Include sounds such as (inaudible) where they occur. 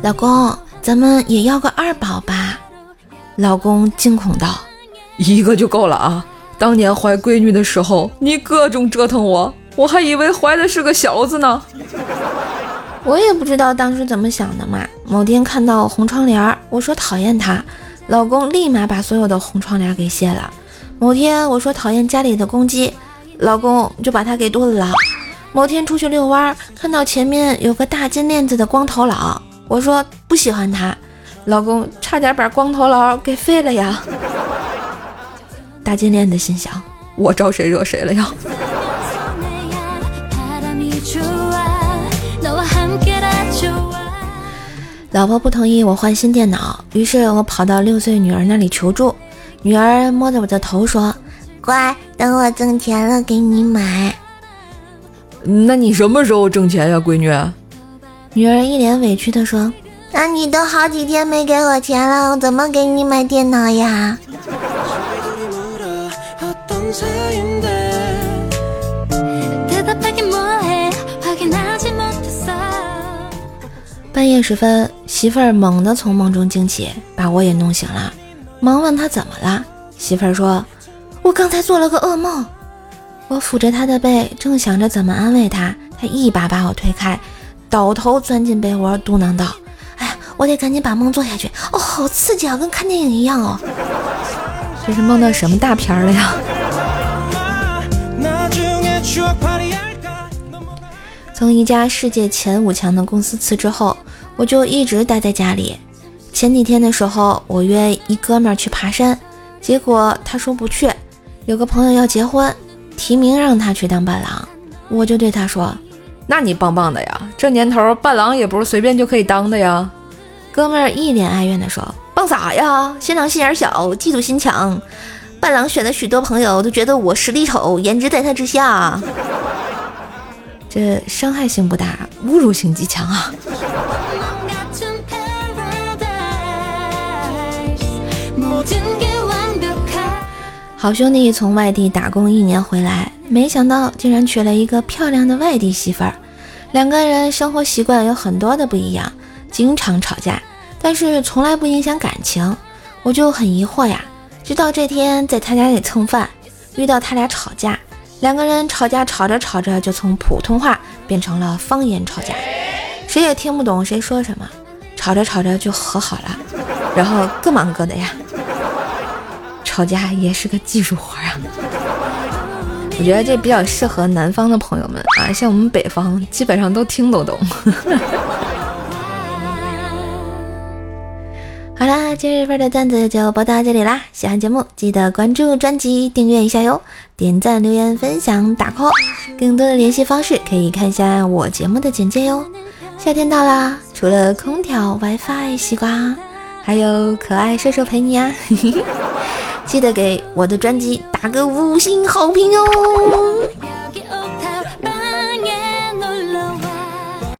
老公，咱们也要个二宝吧？老公惊恐道：“一个就够了啊！当年怀闺女的时候，你各种折腾我，我还以为怀的是个小子呢。”我也不知道当时怎么想的嘛。某天看到红窗帘，我说讨厌它，老公立马把所有的红窗帘给卸了。某天我说讨厌家里的公鸡，老公就把它给炖了。某天出去遛弯，看到前面有个大金链子的光头佬，我说不喜欢他，老公差点把光头佬给废了呀。大金链子心想：我招谁惹谁了呀？老婆不同意我换新电脑，于是我跑到六岁女儿那里求助。女儿摸着我的头说：“乖，等我挣钱了给你买。”那你什么时候挣钱呀，闺女？女儿一脸委屈地说：“那你都好几天没给我钱了，我怎么给你买电脑呀？” (laughs) 半夜时分，媳妇儿猛地从梦中惊起，把我也弄醒了。忙问她怎么了，媳妇儿说：“我刚才做了个噩梦。”我抚着她的背，正想着怎么安慰她，她一把把我推开，倒头钻进被窝，嘟囔道：“哎呀，我得赶紧把梦做下去。哦，好刺激啊，跟看电影一样哦。这是梦到什么大片了呀？”从一家世界前五强的公司辞职后，我就一直待在家里。前几天的时候，我约一哥们儿去爬山，结果他说不去，有个朋友要结婚，提名让他去当伴郎。我就对他说：“那你棒棒的呀，这年头伴郎也不是随便就可以当的呀。”哥们儿一脸哀怨地说：“棒啥呀？新郎心眼小，嫉妒心强，伴郎选的许多朋友都觉得我实力丑，颜值在他之下。(laughs) ”这伤害性不大，侮辱性极强啊！好兄弟从外地打工一年回来，没想到竟然娶了一个漂亮的外地媳妇儿。两个人生活习惯有很多的不一样，经常吵架，但是从来不影响感情。我就很疑惑呀，直到这天在他家里蹭饭，遇到他俩吵架。两个人吵架，吵着吵着就从普通话变成了方言吵架，谁也听不懂谁说什么，吵着吵着就和好了，然后各忙各的呀。吵架也是个技术活啊，我觉得这比较适合南方的朋友们啊，像我们北方基本上都听得懂。(laughs) 好啦，今日份的段子就播到这里啦！喜欢节目记得关注专辑，订阅一下哟，点赞、留言、分享、打 call，更多的联系方式可以看一下我节目的简介哟。夏天到啦，除了空调、WiFi、西瓜，还有可爱射手陪你啊！(laughs) 记得给我的专辑打个五星好评哦！